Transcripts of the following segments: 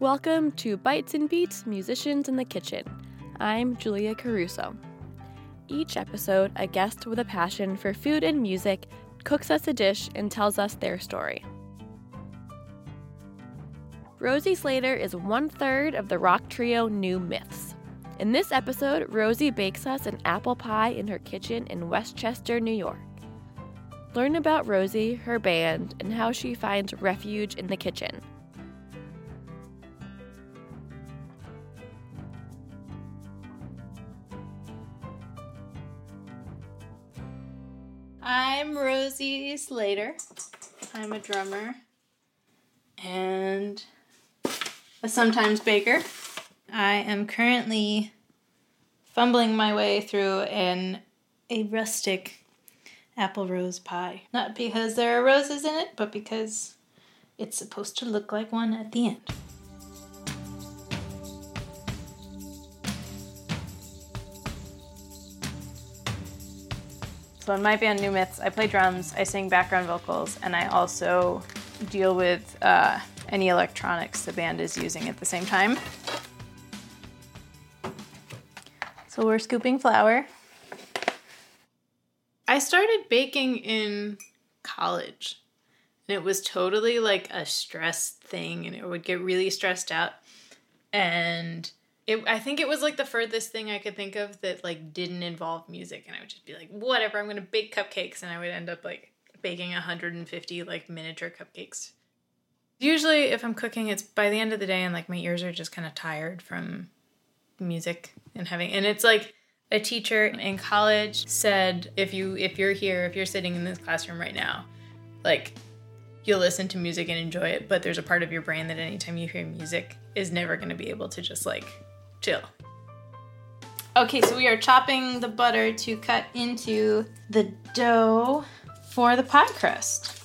Welcome to Bites and Beats Musicians in the Kitchen. I'm Julia Caruso. Each episode, a guest with a passion for food and music cooks us a dish and tells us their story. Rosie Slater is one third of the rock trio New Myths. In this episode, Rosie bakes us an apple pie in her kitchen in Westchester, New York. Learn about Rosie, her band, and how she finds refuge in the kitchen. I'm Rosie Slater. I'm a drummer and a sometimes baker. I am currently fumbling my way through an a rustic apple rose pie. Not because there are roses in it, but because it's supposed to look like one at the end. So in my band New Myths, I play drums, I sing background vocals, and I also deal with uh, any electronics the band is using at the same time. So we're scooping flour. I started baking in college. And it was totally like a stress thing and it would get really stressed out. And it I think it was like the furthest thing I could think of that like didn't involve music and I would just be like, whatever, I'm gonna bake cupcakes and I would end up like baking 150 like miniature cupcakes. Usually if I'm cooking it's by the end of the day and like my ears are just kind of tired from music and having and it's like a teacher in college said if you if you're here if you're sitting in this classroom right now like you'll listen to music and enjoy it but there's a part of your brain that anytime you hear music is never going to be able to just like chill okay so we are chopping the butter to cut into the dough for the pie crust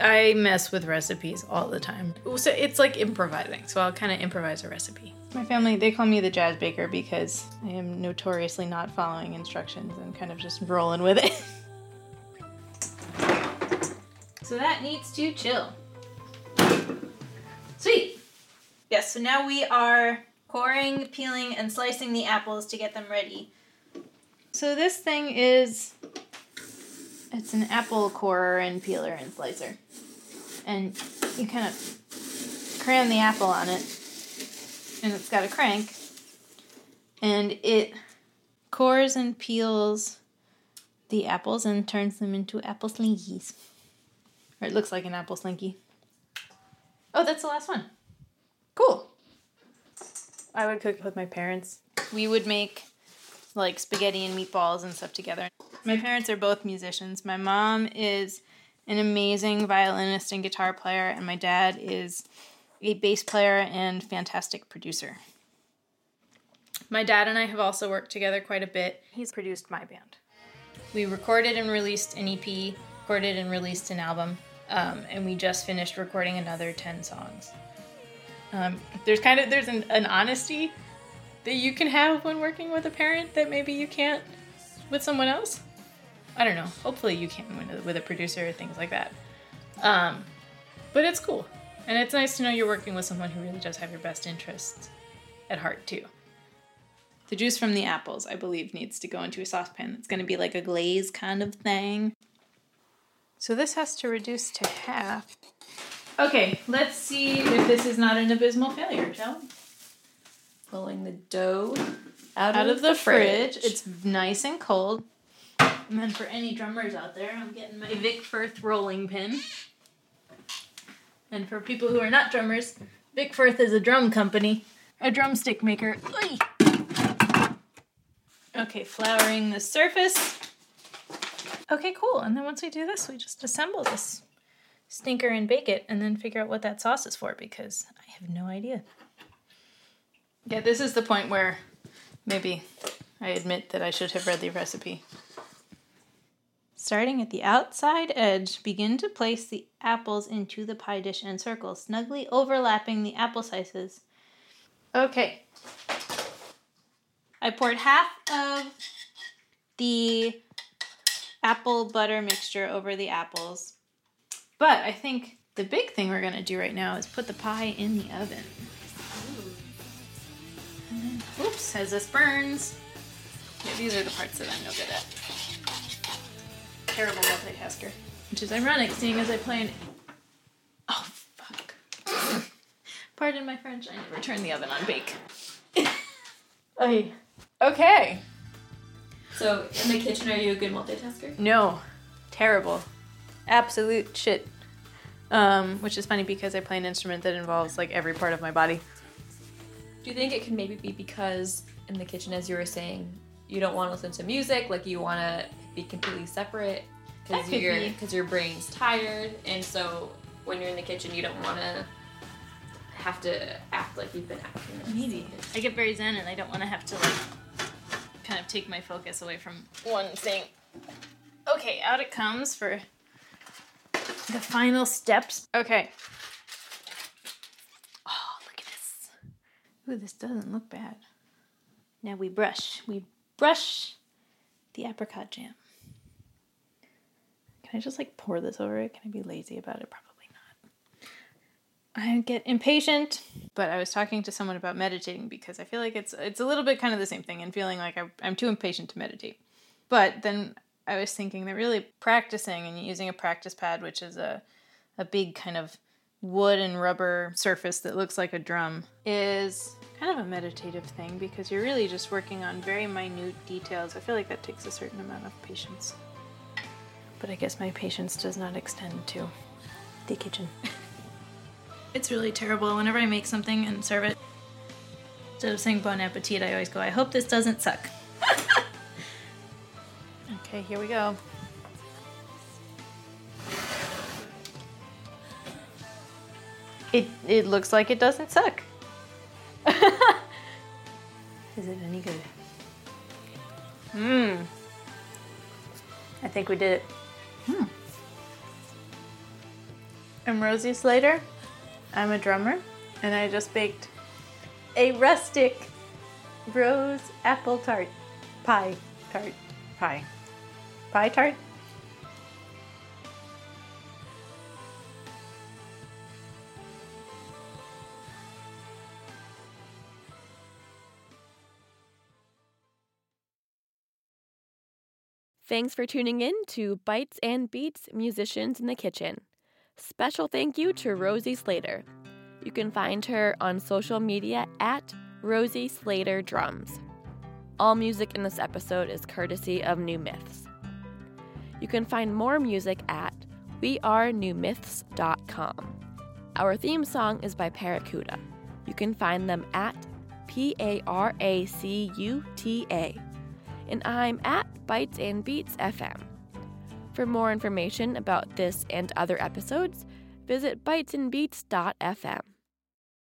I mess with recipes all the time. So it's like improvising. So I'll kind of improvise a recipe. My family, they call me the jazz baker because I am notoriously not following instructions and kind of just rolling with it. so that needs to chill. Sweet. Yes, so now we are coring, peeling, and slicing the apples to get them ready. So this thing is it's an apple corer and peeler and slicer. And you kind of cram the apple on it, and it's got a crank, and it cores and peels the apples and turns them into apple slinkies. Or it looks like an apple slinky. Oh, that's the last one. Cool. I would cook with my parents. We would make like spaghetti and meatballs and stuff together. My parents are both musicians. My mom is an amazing violinist and guitar player, and my dad is a bass player and fantastic producer. My dad and I have also worked together quite a bit. He's produced my band. We recorded and released an EP, recorded and released an album, um, and we just finished recording another 10 songs. Um, there's kind of there's an, an honesty that you can have when working with a parent that maybe you can't with someone else. I don't know. Hopefully you can with a producer or things like that. Um, but it's cool. And it's nice to know you're working with someone who really does have your best interests at heart, too. The juice from the apples, I believe, needs to go into a saucepan. It's going to be like a glaze kind of thing. So this has to reduce to half. Okay, let's see if this is not an abysmal failure, shall we? Pulling the dough out, out of, of, the, the fridge. fridge. It's nice and cold. And then for any drummers out there, I'm getting my Vic Firth rolling pin. And for people who are not drummers, Vic Firth is a drum company, a drumstick maker. Oy! Okay, flouring the surface. Okay, cool. And then once we do this, we just assemble this stinker and bake it and then figure out what that sauce is for because I have no idea. Yeah, this is the point where maybe I admit that I should have read the recipe. Starting at the outside edge, begin to place the apples into the pie dish in circles, snugly overlapping the apple slices. Okay. I poured half of the apple butter mixture over the apples. But I think The big thing we're gonna do right now is put the pie in the oven. Then, oops, as this burns. Yeah, these are the parts that I'm no good at. Terrible multitasker. Which is ironic, seeing as I play an. Oh, fuck. Pardon my French, I never turn the oven on bake. Ay. Okay. So, in the kitchen, are you a good multitasker? No. Terrible. Absolute shit. Um, which is funny because I play an instrument that involves like every part of my body. Do you think it can maybe be because in the kitchen, as you were saying, you don't want to listen to music, like you want to be completely separate because your because your brain's tired, and so when you're in the kitchen, you don't want to have to act like you've been acting. Maybe. I get very zen and I don't want to have to like kind of take my focus away from one thing. Okay, out it comes for the final steps. Okay. Oh, look at this. Ooh, this doesn't look bad. Now we brush. We brush the apricot jam. Can I just like pour this over it? Can I be lazy about it? Probably not. I get impatient, but I was talking to someone about meditating because I feel like it's it's a little bit kind of the same thing and feeling like I, I'm too impatient to meditate. But then I was thinking that really practicing and using a practice pad, which is a a big kind of wood and rubber surface that looks like a drum, is kind of a meditative thing because you're really just working on very minute details. I feel like that takes a certain amount of patience. But I guess my patience does not extend to the kitchen. It's really terrible. Whenever I make something and serve it, instead of saying bon appetit, I always go, I hope this doesn't suck. Okay, here we go. It, it looks like it doesn't suck. Is it any good? Mmm. I think we did it. Hmm. I'm Rosie Slater. I'm a drummer, and I just baked a rustic rose apple tart pie tart pie pie tart. Thanks for tuning in to Bites and Beats Musicians in the Kitchen. Special thank you to Rosie Slater. You can find her on social media at Rosie Slater Drums. All music in this episode is courtesy of New Myths. You can find more music at wearenewmyths.com. Our theme song is by Paracuta. You can find them at P A R A C U T A. And I'm at Bites and Beats FM. For more information about this and other episodes, visit bitesandbeats.fm.